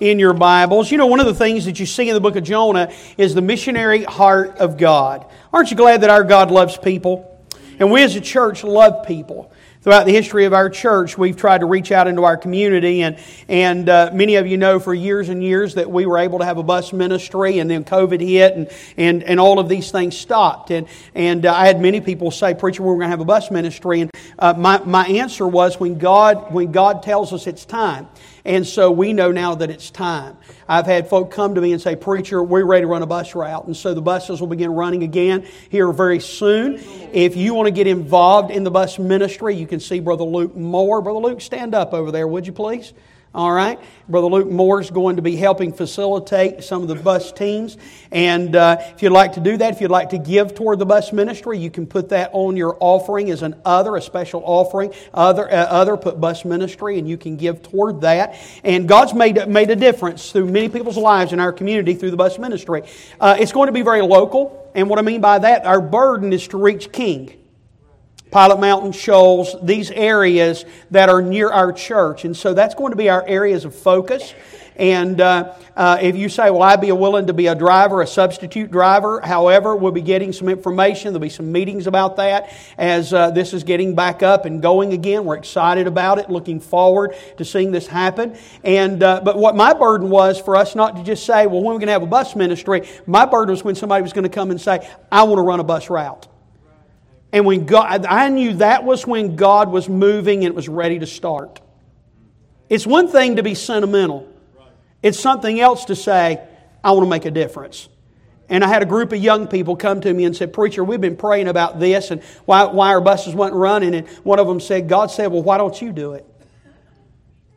in your Bibles. You know, one of the things that you see in the book of Jonah is the missionary heart of God. Aren't you glad that our God loves people? And we as a church love people. Throughout the history of our church, we've tried to reach out into our community, and, and uh, many of you know for years and years that we were able to have a bus ministry, and then COVID hit, and, and, and all of these things stopped. And, and uh, I had many people say, Preacher, we're going to have a bus ministry. And uh, my, my answer was, when God, when God tells us it's time. And so we know now that it's time. I've had folk come to me and say, Preacher, we're ready to run a bus route. And so the buses will begin running again here very soon. If you want to get involved in the bus ministry, you can see Brother Luke Moore. Brother Luke, stand up over there, would you please? All right. Brother Luke Moore is going to be helping facilitate some of the bus teams. And uh, if you'd like to do that, if you'd like to give toward the bus ministry, you can put that on your offering as an other, a special offering. Other, uh, other put bus ministry, and you can give toward that. And God's made, made a difference through many people's lives in our community through the bus ministry. Uh, it's going to be very local. And what I mean by that, our burden is to reach King. Pilot Mountain, Shoals, these areas that are near our church. And so that's going to be our areas of focus. And uh, uh, if you say, well, I'd be willing to be a driver, a substitute driver, however, we'll be getting some information. There'll be some meetings about that as uh, this is getting back up and going again. We're excited about it, looking forward to seeing this happen. And, uh, but what my burden was for us not to just say, well, when are we're going to have a bus ministry, my burden was when somebody was going to come and say, I want to run a bus route. And when God, I knew that was when God was moving and it was ready to start. It's one thing to be sentimental, it's something else to say, I want to make a difference. And I had a group of young people come to me and said, Preacher, we've been praying about this and why, why our buses weren't running. And one of them said, God said, Well, why don't you do it?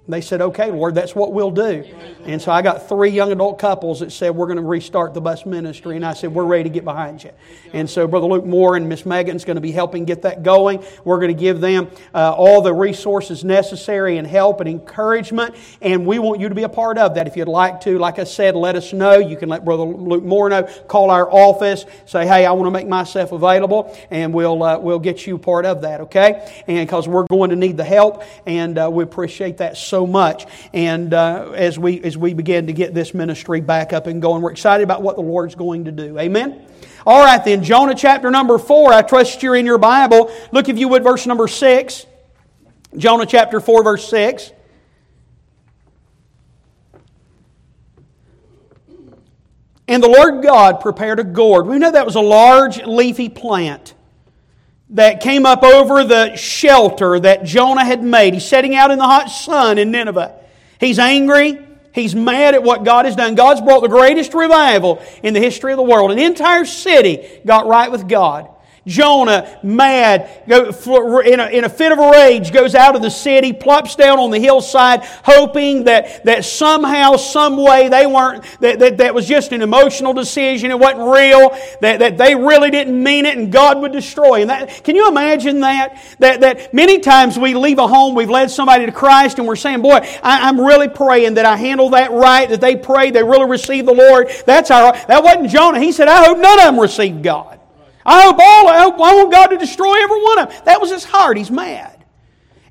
They said, okay, Lord, that's what we'll do. And so I got three young adult couples that said, we're going to restart the bus ministry. And I said, we're ready to get behind you. And so Brother Luke Moore and Miss Megan's going to be helping get that going. We're going to give them uh, all the resources necessary and help and encouragement. And we want you to be a part of that. If you'd like to, like I said, let us know. You can let Brother Luke Moore know. Call our office. Say, hey, I want to make myself available. And we'll, uh, we'll get you part of that, okay? And because we're going to need the help. And uh, we appreciate that so much. And uh, as, we, as we begin to get this ministry back up and going, we're excited about what the Lord's going to do. Amen? All right, then, Jonah chapter number 4. I trust you're in your Bible. Look, if you would, verse number 6. Jonah chapter 4, verse 6. And the Lord God prepared a gourd. We know that was a large leafy plant that came up over the shelter that Jonah had made. He's setting out in the hot sun in Nineveh. He's angry. He's mad at what God has done. God's brought the greatest revival in the history of the world. An entire city got right with God. Jonah, mad, in a, a fit of rage, goes out of the city, plops down on the hillside, hoping that, that somehow, some way, they weren't, that, that, that was just an emotional decision, it wasn't real, that, that they really didn't mean it, and God would destroy. And that, can you imagine that? That, that many times we leave a home, we've led somebody to Christ, and we're saying, boy, I, I'm really praying that I handle that right, that they pray, they really receive the Lord. That's our, that wasn't Jonah. He said, I hope none of them receive God. I hope all, I, hope, I want God to destroy every one of them. That was his heart. He's mad.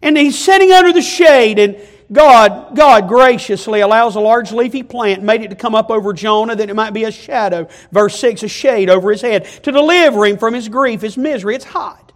And he's sitting under the shade, and God, God graciously allows a large leafy plant, made it to come up over Jonah that it might be a shadow. Verse 6, a shade over his head, to deliver him from his grief, his misery. It's hot.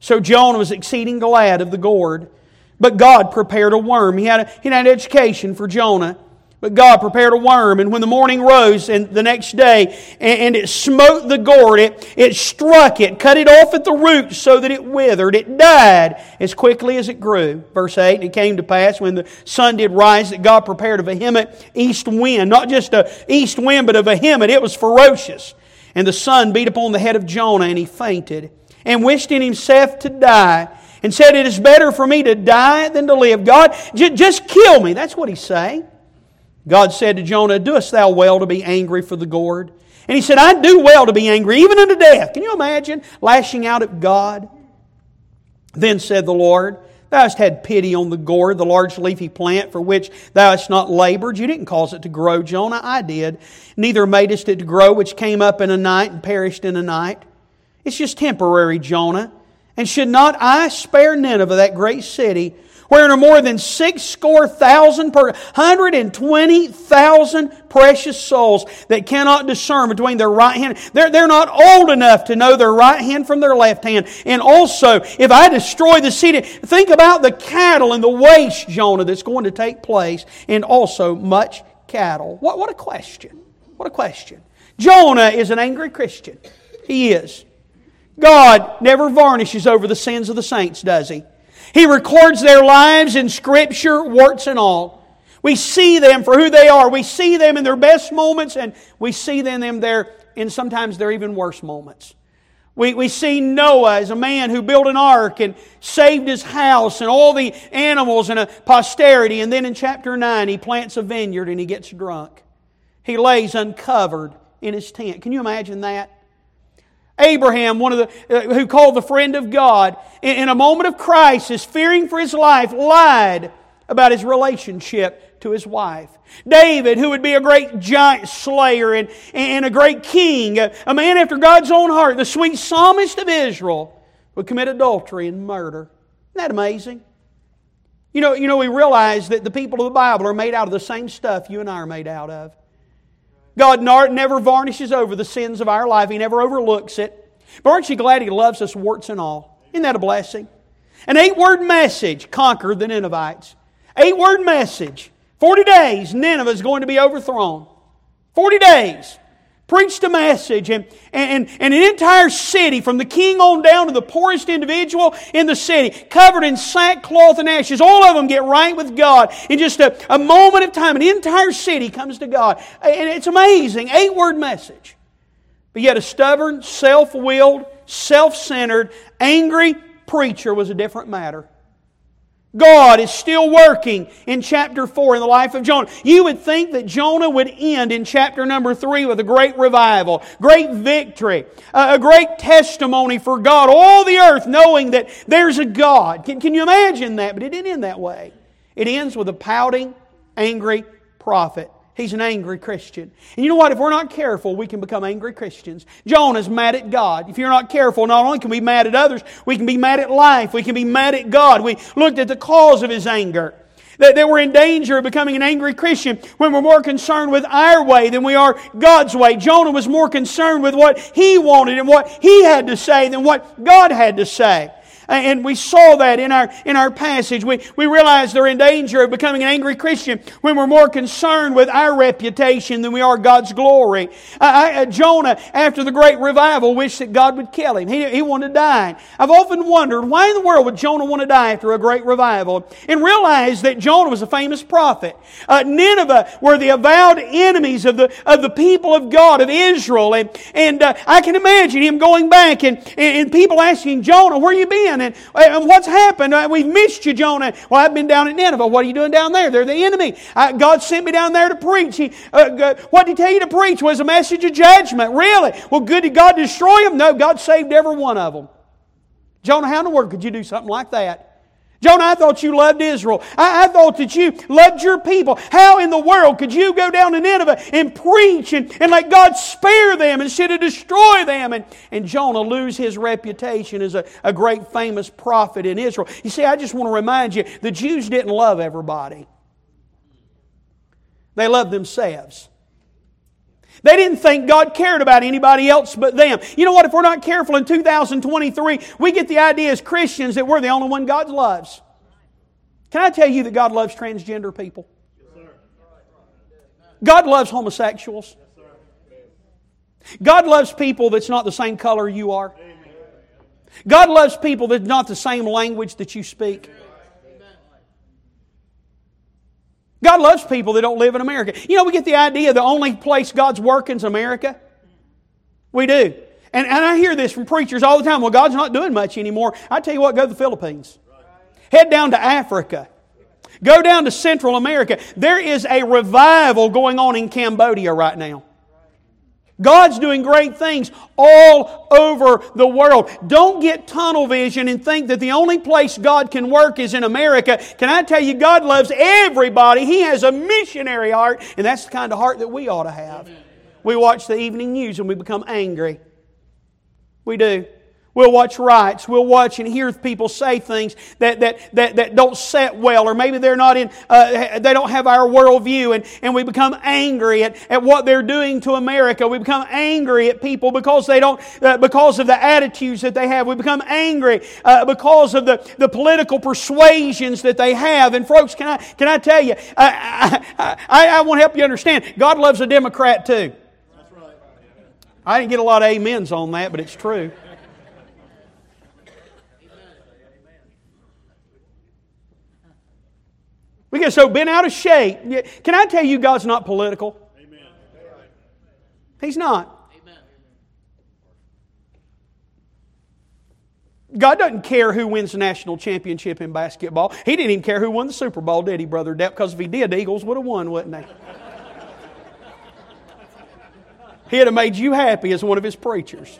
So Jonah was exceeding glad of the gourd. But God prepared a worm. He had, a, he had an education for Jonah. But God prepared a worm, and when the morning rose and the next day, and, and, it smote the gourd, it, it struck it, cut it off at the roots so that it withered. It died as quickly as it grew. Verse 8, it came to pass when the sun did rise that God prepared a vehement east wind, not just a east wind, but a vehement. It was ferocious. And the sun beat upon the head of Jonah, and he fainted, and wished in himself to die, and said, It is better for me to die than to live. God, j- just kill me. That's what he's saying. God said to Jonah, Doest thou well to be angry for the gourd? And he said, I do well to be angry, even unto death. Can you imagine lashing out at God? Then said the Lord, Thou hast had pity on the gourd, the large leafy plant for which thou hast not labored. You didn't cause it to grow, Jonah. I did. Neither madest it to grow, which came up in a night and perished in a night. It's just temporary, Jonah. And should not I spare Nineveh, that great city, wherein are more than six score thousand per hundred and twenty thousand precious souls that cannot discern between their right hand. They're, they're not old enough to know their right hand from their left hand. And also, if I destroy the city, think about the cattle and the waste, Jonah, that's going to take place, and also much cattle. What, what a question. What a question. Jonah is an angry Christian. He is. God never varnishes over the sins of the saints, does He? He records their lives in Scripture, warts and all. We see them for who they are. We see them in their best moments, and we see them in their, in sometimes their even worse moments. We, we see Noah as a man who built an ark and saved his house and all the animals and a posterity. And then in chapter 9, he plants a vineyard and he gets drunk. He lays uncovered in his tent. Can you imagine that? Abraham, one of the, uh, who called the friend of God, in, in a moment of crisis, fearing for his life, lied about his relationship to his wife. David, who would be a great giant slayer and, and a great king, a, a man after God's own heart, the sweet psalmist of Israel, would commit adultery and murder. Isn't that amazing? You know, you know, we realize that the people of the Bible are made out of the same stuff you and I are made out of. God never varnishes over the sins of our life, He never overlooks it. But aren't you glad He loves us warts and all? Isn't that a blessing? An eight word message conquered the Ninevites. Eight word message. 40 days, Nineveh is going to be overthrown. 40 days preached a message, and, and, and an entire city, from the king on down to the poorest individual in the city, covered in sackcloth and ashes. All of them get right with God in just a, a moment of time. An entire city comes to God. And it's amazing. Eight word message. But yet, a stubborn, self willed, self centered, angry preacher was a different matter. God is still working in chapter 4 in the life of Jonah. You would think that Jonah would end in chapter number 3 with a great revival, great victory, a great testimony for God, all the earth knowing that there's a God. Can, can you imagine that? But it didn't end that way. It ends with a pouting, angry prophet. He's an angry Christian. And you know what? If we're not careful, we can become angry Christians. Jonah's mad at God. If you're not careful, not only can we be mad at others, we can be mad at life. We can be mad at God. We looked at the cause of his anger. That, that we're in danger of becoming an angry Christian when we're more concerned with our way than we are God's way. Jonah was more concerned with what he wanted and what he had to say than what God had to say. And we saw that in our, in our passage. We, we realize they're in danger of becoming an angry Christian when we're more concerned with our reputation than we are God's glory. I, I, Jonah, after the great revival, wished that God would kill him. He, he wanted to die. I've often wondered why in the world would Jonah want to die after a great revival? And realize that Jonah was a famous prophet. Uh, Nineveh were the avowed enemies of the, of the people of God, of Israel. And, and uh, I can imagine him going back and, and people asking, Jonah, where you been? And, and what's happened? Uh, we've missed you, Jonah. Well, I've been down at Nineveh. What are you doing down there? They're the enemy. I, God sent me down there to preach. He, uh, what did He tell you to preach? Was a message of judgment. Really? Well, good. Did God destroy them? No, God saved every one of them. Jonah, how in the world could you do something like that? Jonah, I thought you loved Israel. I, I, thought that you loved your people. How in the world could you go down to Nineveh and preach and, and let God spare them instead of destroy them? And, and Jonah lose his reputation as a, a great famous prophet in Israel. You see, I just want to remind you the Jews didn't love everybody, they loved themselves. They didn't think God cared about anybody else but them. You know what? If we're not careful in 2023, we get the idea as Christians that we're the only one God loves. Can I tell you that God loves transgender people? God loves homosexuals. God loves people that's not the same color you are. God loves people that's not the same language that you speak. God loves people that don't live in America. You know, we get the idea the only place God's working is America. We do. And, and I hear this from preachers all the time. Well, God's not doing much anymore. I tell you what, go to the Philippines. Head down to Africa. Go down to Central America. There is a revival going on in Cambodia right now. God's doing great things all over the world. Don't get tunnel vision and think that the only place God can work is in America. Can I tell you, God loves everybody. He has a missionary heart, and that's the kind of heart that we ought to have. We watch the evening news and we become angry. We do. We'll watch riots. We'll watch and hear people say things that, that, that, that don't set well, or maybe they're not in, uh, they don't have our worldview, and, and we become angry at, at what they're doing to America. We become angry at people because they don't, uh, because of the attitudes that they have. We become angry uh, because of the, the political persuasions that they have. And folks, can I, can I tell you, I, I, I, I want to help you understand, God loves a Democrat too. I didn't get a lot of amens on that, but it's true. We get so bent out of shape. Can I tell you, God's not political? Amen. He's not. Amen. God doesn't care who wins the national championship in basketball. He didn't even care who won the Super Bowl, did he, Brother Depp? Because if he did, the Eagles would have won, wouldn't they? He'd have made you happy as one of his preachers.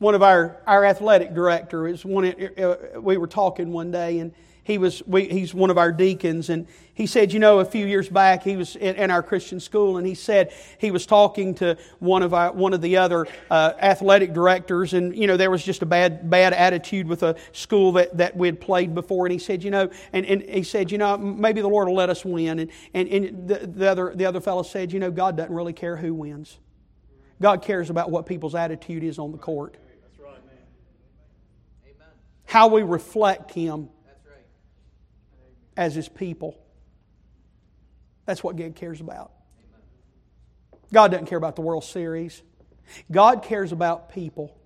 One of our, our athletic director is one uh, we were talking one day and he was we, he's one of our deacons and he said you know a few years back he was in, in our christian school and he said he was talking to one of our one of the other uh, athletic directors and you know there was just a bad bad attitude with a school that, that we had played before. And he said you know and, and he said you know maybe the lord will let us win. And, and, and the, the other the other fellow said you know god doesn't really care who wins. God cares about what people's attitude is on the court how we reflect Him as His people. That's what God cares about. God doesn't care about the World Series. God cares about people.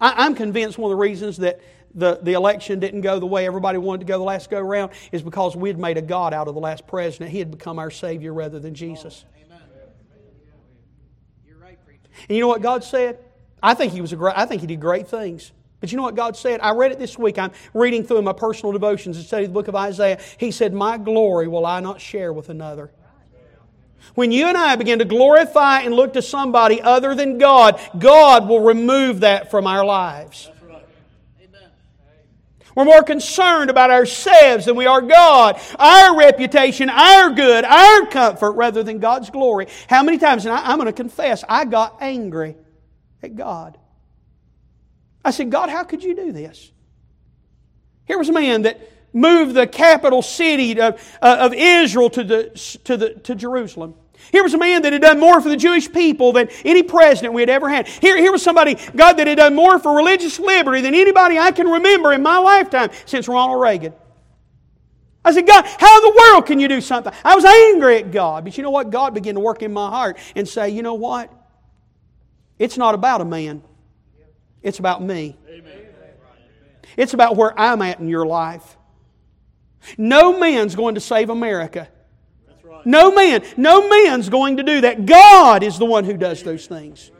I, am convinced one of the reasons that the, the election didn't go the way everybody wanted to go the last go around is because we had made a God out of the last president. He had become our Savior rather than Jesus. And you know what God said? I think he was a great, I think he did great things. But you know what God said? I read it this week. I'm reading through my personal devotions and studying the book of Isaiah. He said, My glory will I not share with another. When you and I begin to glorify and look to somebody other than God, God will remove that from our lives. We're more concerned about ourselves than we are God, our reputation, our good, our comfort, rather than God's glory. How many times, and I, am going to confess, I got angry at God. I said, God, how could you do this? Here was a man that moved the capital city of, uh, of Israel to, the, to, the, to Jerusalem. Here was a man that had done more for the Jewish people than any president we had ever had. Here, here was somebody, God, that had done more for religious liberty than anybody I can remember in my lifetime since Ronald Reagan. I said, God, how in the world can you do something? I was angry at God. But you know what? God began to work in my heart and say, you know what? It's not about a man, it's about me. It's about where I'm at in your life. No man's going to save America. No man, no man's going to do that. God is the one who does those things.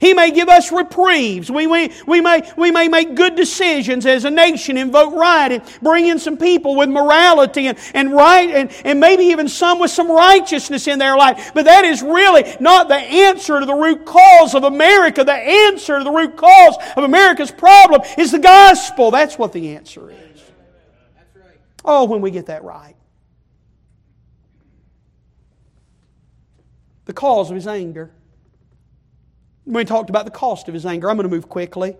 He may give us reprieves. We, we, we, may, we may make good decisions as a nation and vote right and bring in some people with morality and, and right and, and maybe even some with some righteousness in their life. But that is really not the answer to the root cause of America. The answer to the root cause of America's problem is the gospel. That's what the answer is. Oh, when we get that right. The cause of his anger we talked about the cost of his anger. I'm going to move quickly.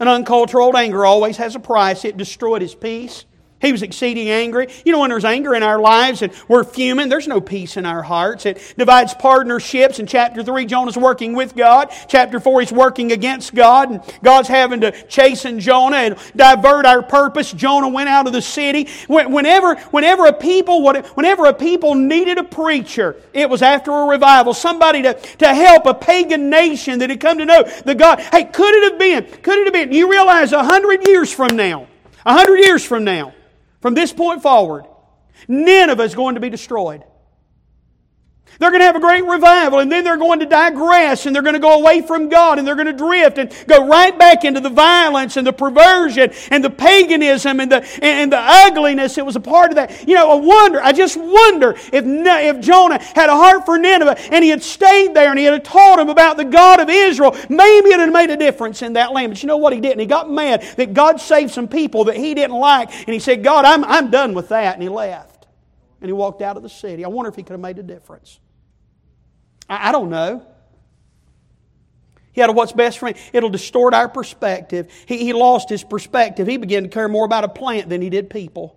An uncontrolled anger always has a price. It destroyed his peace. He was exceeding angry. You know, when there's anger in our lives and we're fuming, there's no peace in our hearts. It divides partnerships. In chapter 3, Jonah's working with God. Chapter 4, he's working against God. And God's having to chasten Jonah and divert our purpose. Jonah went out of the city. Whenever, whenever a people, whenever a people needed a preacher, it was after a revival. Somebody to, to help a pagan nation that had come to know the God. Hey, could it have been? Could it have been? You realize a hundred years from now, a hundred years from now, from this point forward, Nineveh is going to be destroyed. They're going to have a great revival and then they're going to digress and they're going to go away from God and they're going to drift and go right back into the violence and the perversion and the paganism and the, and the ugliness that was a part of that. You know, I wonder, I just wonder if, if Jonah had a heart for Nineveh and he had stayed there and he had taught him about the God of Israel, maybe it had made a difference in that land. But you know what he didn't? He got mad that God saved some people that he didn't like and he said, God, I'm, I'm done with that. And he left. And he walked out of the city. I wonder if he could have made a difference. I, I don't know. He had a what's best for me. It'll distort our perspective. He, he lost his perspective. He began to care more about a plant than he did people.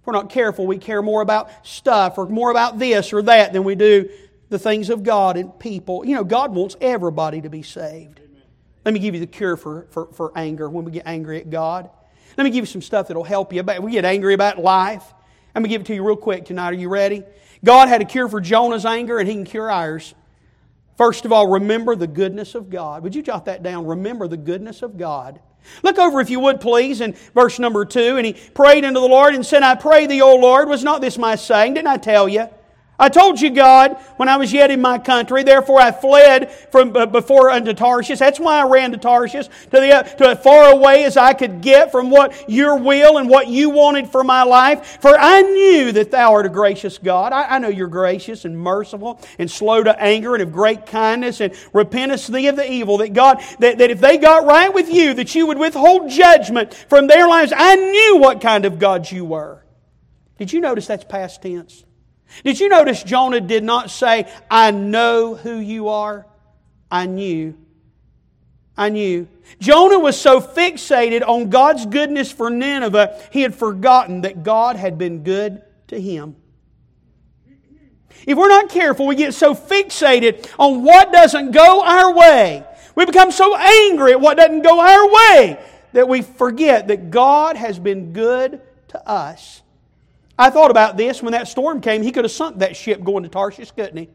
If we're not careful, we care more about stuff or more about this or that than we do the things of God and people. You know, God wants everybody to be saved. Amen. Let me give you the cure for, for, for anger when we get angry at God. Let me give you some stuff that'll help you. We get angry about life. Let me give it to you real quick tonight. Are you ready? God had a cure for Jonah's anger, and He can cure ours. First of all, remember the goodness of God. Would you jot that down? Remember the goodness of God. Look over, if you would, please, in verse number two. And he prayed unto the Lord and said, I pray thee, O Lord, was not this my saying? Didn't I tell you? I told you, God, when I was yet in my country, therefore I fled from before unto Tarshish. That's why I ran to Tarshish, to, the, to as far away as I could get from what your will and what you wanted for my life. For I knew that thou art a gracious God. I, I know you're gracious and merciful and slow to anger and of great kindness and repentest thee of the evil. That God, that, that if they got right with you, that you would withhold judgment from their lives. I knew what kind of God you were. Did you notice that's past tense? Did you notice Jonah did not say, I know who you are? I knew. I knew. Jonah was so fixated on God's goodness for Nineveh, he had forgotten that God had been good to him. If we're not careful, we get so fixated on what doesn't go our way. We become so angry at what doesn't go our way that we forget that God has been good to us. I thought about this when that storm came. He could have sunk that ship going to Tarshish, couldn't he?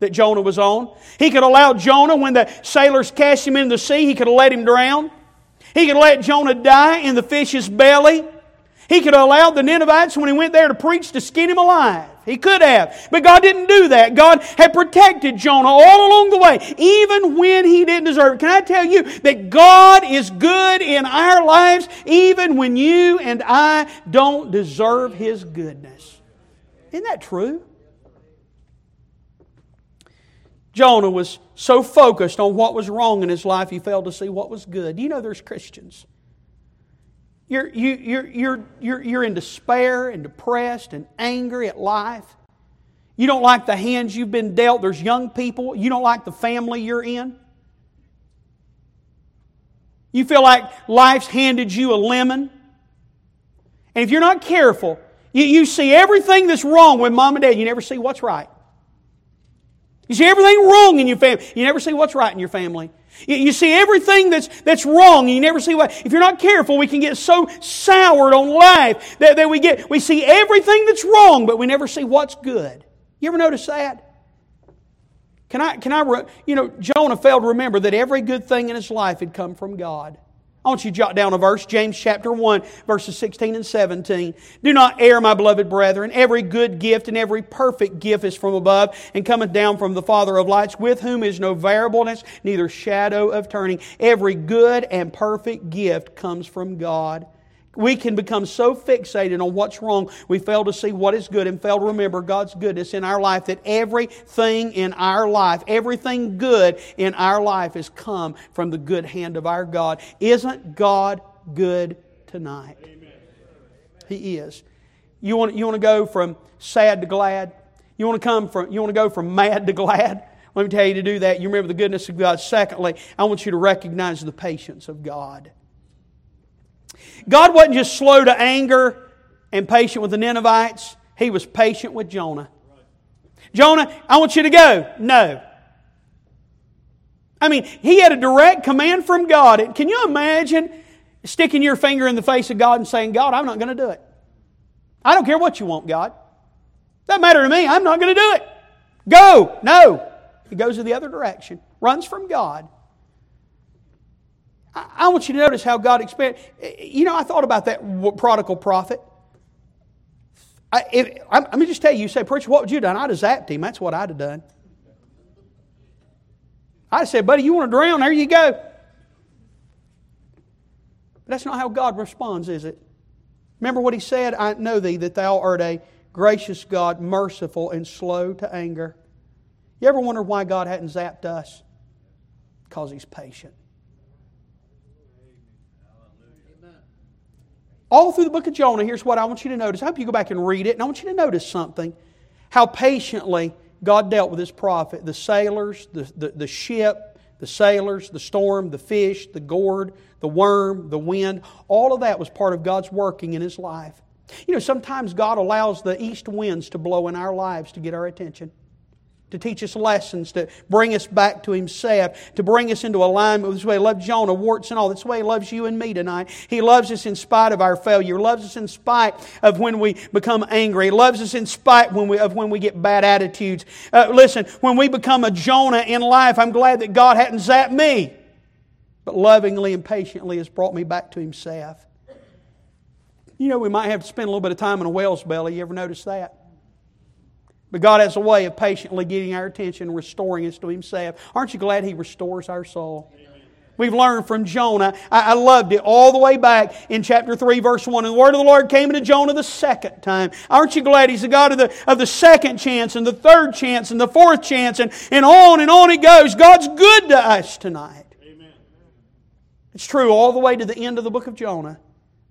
That Jonah was on. He could have allowed Jonah, when the sailors cast him into the sea, he could have let him drown. He could have let Jonah die in the fish's belly. He could have allowed the Ninevites, when he went there to preach, to skin him alive. He could have. But God didn't do that. God had protected Jonah all along the way, even when he didn't deserve it. Can I tell you that God is good in our lives, even when you and I don't deserve his goodness? Isn't that true? Jonah was so focused on what was wrong in his life, he failed to see what was good. Do you know there's Christians you're, you, you're, you're, you're, you're in despair and depressed and angry at life. You don't like the hands you've been dealt. There's young people. You don't like the family you're in. You feel like life's handed you a lemon. And if you're not careful, you, you see everything that's wrong with mom and dad. You never see what's right. You see everything wrong in your family. You never see what's right in your family. You see everything that's, that's wrong, and you never see what. If you're not careful, we can get so soured on life that, that we get we see everything that's wrong, but we never see what's good. You ever notice that? Can I, can I, you know, Jonah failed to remember that every good thing in his life had come from God. I want you to jot down a verse, James chapter 1, verses 16 and 17. Do not err, my beloved brethren. Every good gift and every perfect gift is from above and cometh down from the Father of lights, with whom is no variableness, neither shadow of turning. Every good and perfect gift comes from God. We can become so fixated on what's wrong, we fail to see what is good and fail to remember God's goodness in our life. That everything in our life, everything good in our life has come from the good hand of our God. Isn't God good tonight? Amen. He is. You want, you want to go from sad to glad? You want to come from you want to go from mad to glad? Let me tell you to do that. You remember the goodness of God. Secondly, I want you to recognize the patience of God. God wasn't just slow to anger and patient with the Ninevites, He was patient with Jonah. Jonah, I want you to go. No. I mean, he had a direct command from God. Can you imagine sticking your finger in the face of God and saying, God, I'm not going to do it? I don't care what you want, God. Doesn't matter to me. I'm not going to do it. Go. No. He goes in the other direction, runs from God. I want you to notice how God expanded. You know, I thought about that prodigal prophet. I, I, let me just tell you, you say, Preacher, what would you have done? I'd have zapped him. That's what I'd have done. I'd have said, Buddy, you want to drown? There you go. But that's not how God responds, is it? Remember what he said? I know thee that thou art a gracious God, merciful and slow to anger. You ever wonder why God hadn't zapped us? Because he's patient. All through the book of Jonah, here's what I want you to notice. I hope you go back and read it, and I want you to notice something. How patiently God dealt with his prophet. The sailors, the, the, the ship, the sailors, the storm, the fish, the gourd, the worm, the wind, all of that was part of God's working in his life. You know, sometimes God allows the east winds to blow in our lives to get our attention to teach us lessons, to bring us back to Himself, to bring us into alignment with way He loves Jonah, warts and all. That's the way He loves you and me tonight. He loves us in spite of our failure. He loves us in spite of when we become angry. He loves us in spite when we, of when we get bad attitudes. Uh, listen, when we become a Jonah in life, I'm glad that God hadn't zapped me, but lovingly and patiently has brought me back to Himself. You know, we might have to spend a little bit of time in a whale's belly. You ever notice that? But God has a way of patiently getting our attention and restoring us to Himself. Aren't you glad He restores our soul? We've learned from Jonah. I, I, loved it all the way back in chapter 3, verse 1. And the word of the Lord came to Jonah the second time. Aren't you glad He's the God of the, of the second chance and the third chance and the fourth chance and, and on and on it goes. God's good to us tonight. Amen. It's true all the way to the end of the book of Jonah.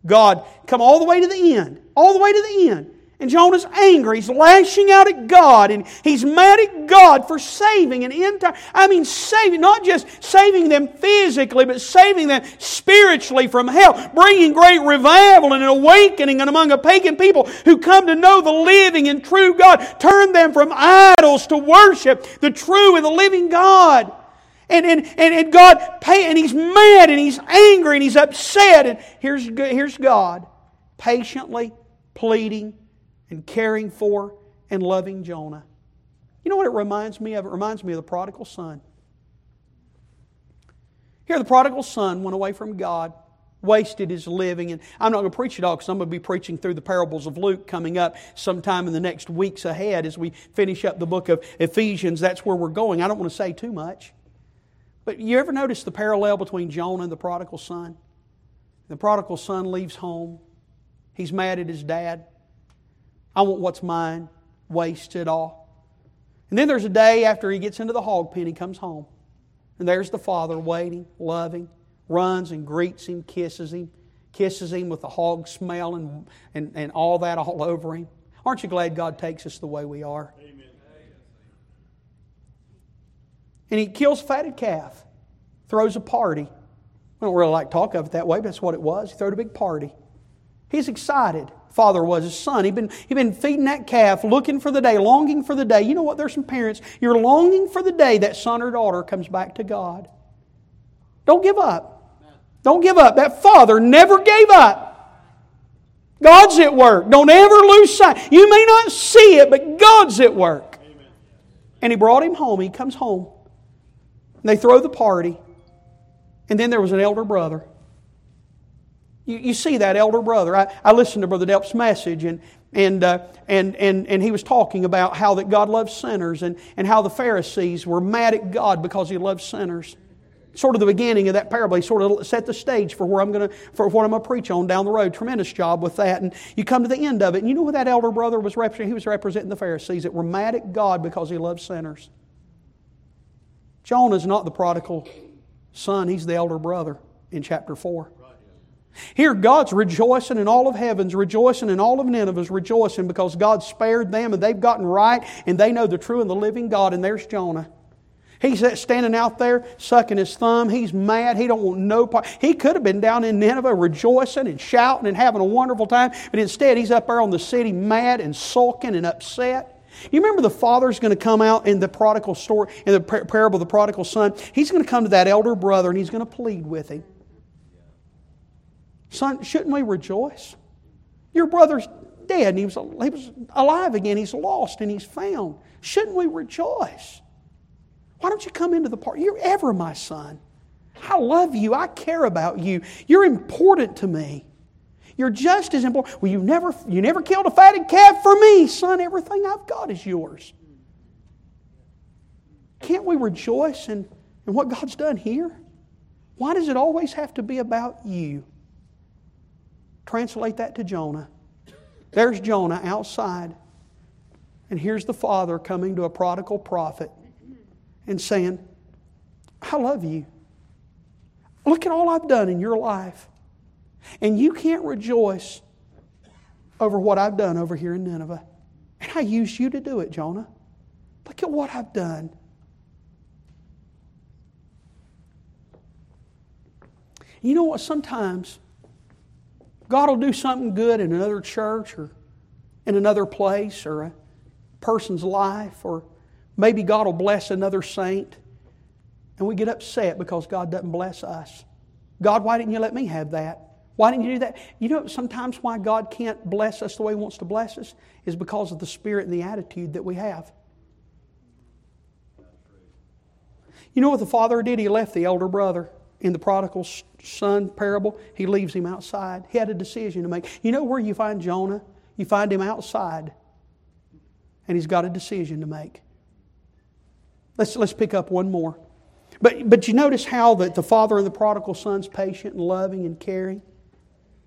God, come all the way to the end. All the way to the end. And Jonah's angry. He's lashing out at God and he's mad at God for saving an entire, I mean, saving, not just saving them physically, but saving them spiritually from hell, bringing great revival and an awakening among a pagan people who come to know the living and true God, turn them from idols to worship the true and the living God. And, and, and, and God, pay, and he's mad and he's angry and he's upset. And here's, here's God patiently pleading and caring for and loving Jonah. You know what it reminds me of? It reminds me of the prodigal son. Here, the prodigal son went away from God, wasted his living. And I'm not going to preach it all because I'm going to be preaching through the parables of Luke coming up sometime in the next weeks ahead as we finish up the book of Ephesians. That's where we're going. I don't want to say too much. But you ever notice the parallel between Jonah and the prodigal son? The prodigal son leaves home. He's mad at his dad. I want what's mine, waste it all. And then there's a day after he gets into the hog pen, he comes home. And there's the father waiting, loving, runs and greets him, kisses him, kisses him with the hog smell and, and, and all that all over him. Aren't you glad God takes us the way we are? Amen. And he kills fatted calf, throws a party. We don't really like talk of it that way, but that's what it was. He threw a big party. He's excited father was, his son. He'd been, he'd been feeding that calf, looking for the day, longing for the day. You know what? There's some parents, you're longing for the day that son or daughter comes back to God. Don't give up. Don't give up. That father never gave up. God's at work. Don't ever lose sight. You may not see it, but God's at work. Amen. And he brought him home. He comes home. And they throw the party. And then there was an elder brother. You, you see that elder brother. I, I listened to Brother Delp's message, and, and, uh, and, and, and he was talking about how that God loves sinners and, and how the Pharisees were mad at God because he loves sinners. Sort of the beginning of that parable. He sort of set the stage for where I'm going to, for what I'm going to preach on down the road. Tremendous job with that. And you come to the end of it, and you know what that elder brother was representing? He was representing the Pharisees that were mad at God because he loves sinners. Jonah's not the prodigal son, he's the elder brother in chapter 4. Here, God's rejoicing, and all of heaven's rejoicing, and all of Nineveh's rejoicing because God spared them and they've gotten right and they know the true and the living God. And there's Jonah. He's standing out there sucking his thumb. He's mad. He don't want no part. He could have been down in Nineveh rejoicing and shouting and having a wonderful time, but instead he's up there on the city mad and sulking and upset. You remember the father's going to come out in the prodigal story, in the parable of the prodigal son? He's going to come to that elder brother and he's going to plead with him. Son, shouldn't we rejoice? Your brother's dead and he was, he was alive again. He's lost and he's found. Shouldn't we rejoice? Why don't you come into the party? You're ever my son. I love you. I care about you. You're important to me. You're just as important. Well, you never, you never killed a fatted calf for me, son. Everything I've got is yours. Can't we rejoice in, in what God's done here? Why does it always have to be about you? Translate that to Jonah. There's Jonah outside. And here's the father coming to a prodigal prophet and saying, I love you. Look at all I've done in your life. And you can't rejoice over what I've done over here in Nineveh. And I used you to do it, Jonah. Look at what I've done. You know what? Sometimes God will do something good in another church or in another place or a person's life, or maybe God will bless another saint, and we get upset because God doesn't bless us. God, why didn't you let me have that? Why didn't you do that? You know, sometimes why God can't bless us the way He wants to bless us is because of the spirit and the attitude that we have. You know what the father did? He left the elder brother in the prodigal son parable. He leaves him outside. He had a decision to make. You know where you find Jonah? You find him outside, and he's got a decision to make. Let's, let's pick up one more. But, but you notice how that the father of the prodigal son's patient and loving and caring.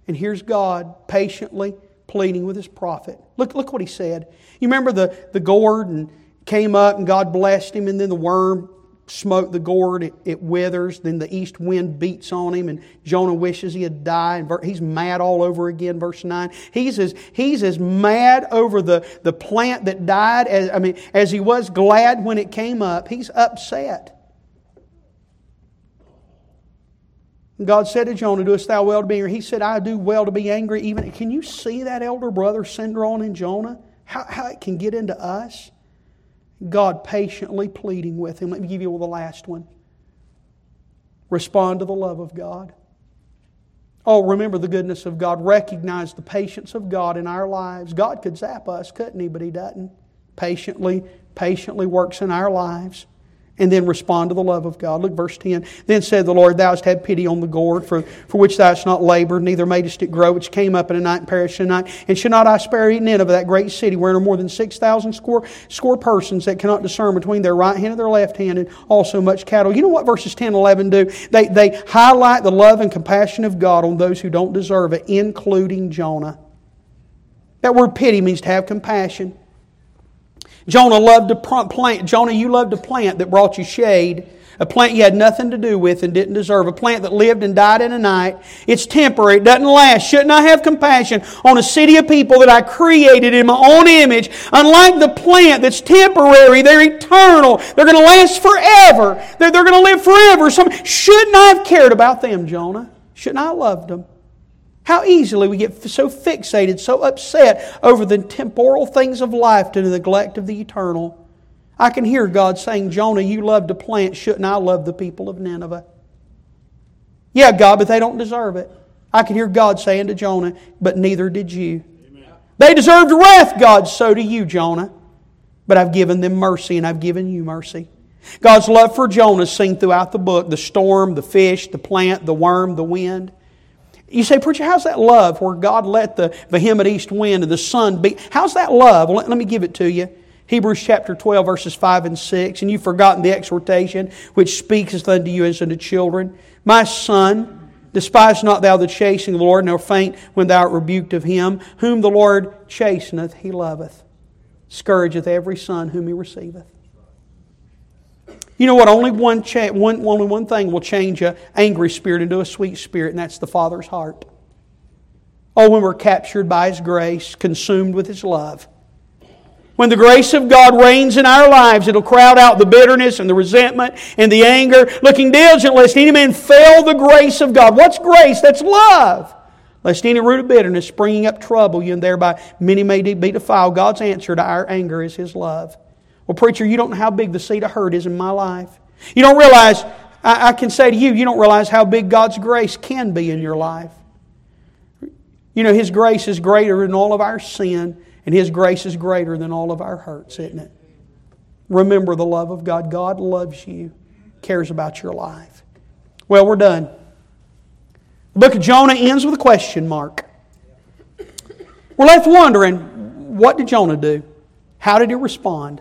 And here's God patiently pleading with his prophet. Look, look what he said. You remember the, the gourd and came up and God blessed him, and then the worm smoke the gourd, it, it, withers. Then the east wind beats on him, and Jonah wishes he had died. He's mad all over again, verse 9. He's as, he's as mad over the, the plant that died as, I mean, as he was glad when it came up. He's upset. God said to Jonah, Doest thou well to be angry? He said, I do well to be angry. Even can you see that elder brother syndrome in Jonah? How, how it can get into us? God patiently pleading with him. Let me give you the last one. Respond to the love of God. Oh, remember the goodness of God. Recognize the patience of God in our lives. God could zap us, couldn't He? But He doesn't. Patiently, patiently works in our lives and then respond to the love of God. Look, verse 10. Then said the Lord, Thou hast had pity on the gourd, for, for which thou hast not labored, neither madest it grow, which came up in a night and perished in a night. And should not I spare it in of that great city, wherein are more than 6,000 score, score persons that cannot discern between their right hand and their left hand, and also much cattle. You know what verses 10 and 11 do? They, they highlight the love and compassion of God on those who don't deserve it, including Jonah. That word pity means to have compassion. Jonah loved to plant. Jonah, you loved a plant that brought you shade. A plant you had nothing to do with and didn't deserve. A plant that lived and died in a night. It's temporary. It doesn't last. Shouldn't I have compassion on a city of people that I created in my own image? Unlike the plant that's temporary, they're eternal. They're going to last forever. They're, they're going to live forever. Some, shouldn't I have cared about them, Jonah? Shouldn't I have loved them? How easily we get so fixated, so upset over the temporal things of life to the neglect of the eternal. I can hear God saying, Jonah, you love to plant, shouldn't I love the people of Nineveh? Yeah, God, but they don't deserve it. I can hear God saying to Jonah, but neither did you. Amen. They deserved wrath, God, so do you, Jonah. But I've given them mercy and I've given you mercy. God's love for Jonah is seen throughout the book the storm, the fish, the plant, the worm, the wind. You say, Preacher, how's that love where God let the vehement east wind and the sun beat? How's that love? Well, let, let me give it to you. Hebrews chapter 12, verses 5 and 6. And you've forgotten the exhortation which speaketh unto you as unto children. My son, despise not thou the chastening of the Lord, nor faint when thou art rebuked of him. Whom the Lord chasteneth, he loveth. Scourgeth every son whom he receiveth. You know what? Only one, cha- one, only one thing will change an angry spirit into a sweet spirit, and that's the Father's heart. Oh, when we're captured by His grace, consumed with His love. When the grace of God reigns in our lives, it'll crowd out the bitterness and the resentment and the anger, looking diligent lest any man fail the grace of God. What's grace? That's love. Lest any root of bitterness springing up trouble you, and thereby many may be defiled. God's answer to our anger is His love. Well, preacher, you don't know how big the seed of hurt is in my life. You don't realize, I, I can say to you, you don't realize how big God's grace can be in your life. You know, His grace is greater than all of our sin, and His grace is greater than all of our hurts, isn't it? Remember the love of God. God loves you, cares about your life. Well, we're done. The book of Jonah ends with a question mark. We're left wondering what did Jonah do? How did he respond?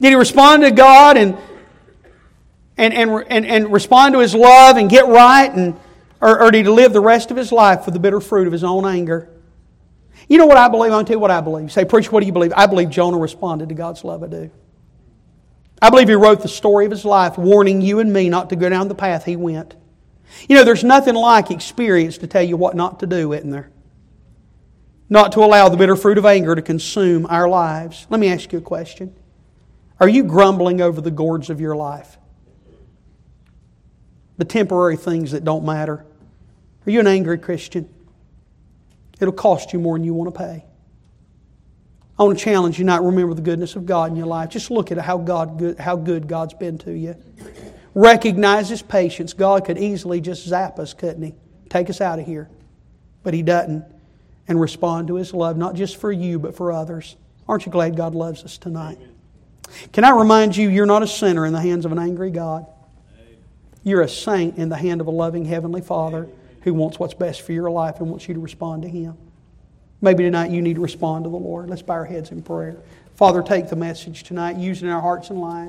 Did he respond to God and, and, and, and, and respond to his love and get right? And, or, or did he live the rest of his life with the bitter fruit of his own anger? You know what I believe? I'll tell you what I believe. say, Preacher, what do you believe? I believe Jonah responded to God's love. I do. I believe he wrote the story of his life, warning you and me not to go down the path he went. You know, there's nothing like experience to tell you what not to do, isn't there? Not to allow the bitter fruit of anger to consume our lives. Let me ask you a question. Are you grumbling over the gourds of your life? The temporary things that don't matter? Are you an angry Christian? It'll cost you more than you want to pay. I want to challenge you not remember the goodness of God in your life. Just look at how, God, good, how good God's been to you. Recognize His patience. God could easily just zap us, couldn't He? Take us out of here. But He doesn't. And respond to His love, not just for you, but for others. Aren't you glad God loves us tonight? Can I remind you, you're not a sinner in the hands of an angry God. You're a saint in the hand of a loving Heavenly Father who wants what's best for your life and wants you to respond to Him. Maybe tonight you need to respond to the Lord. Let's bow our heads in prayer. Father, take the message tonight, use it in our hearts and lives.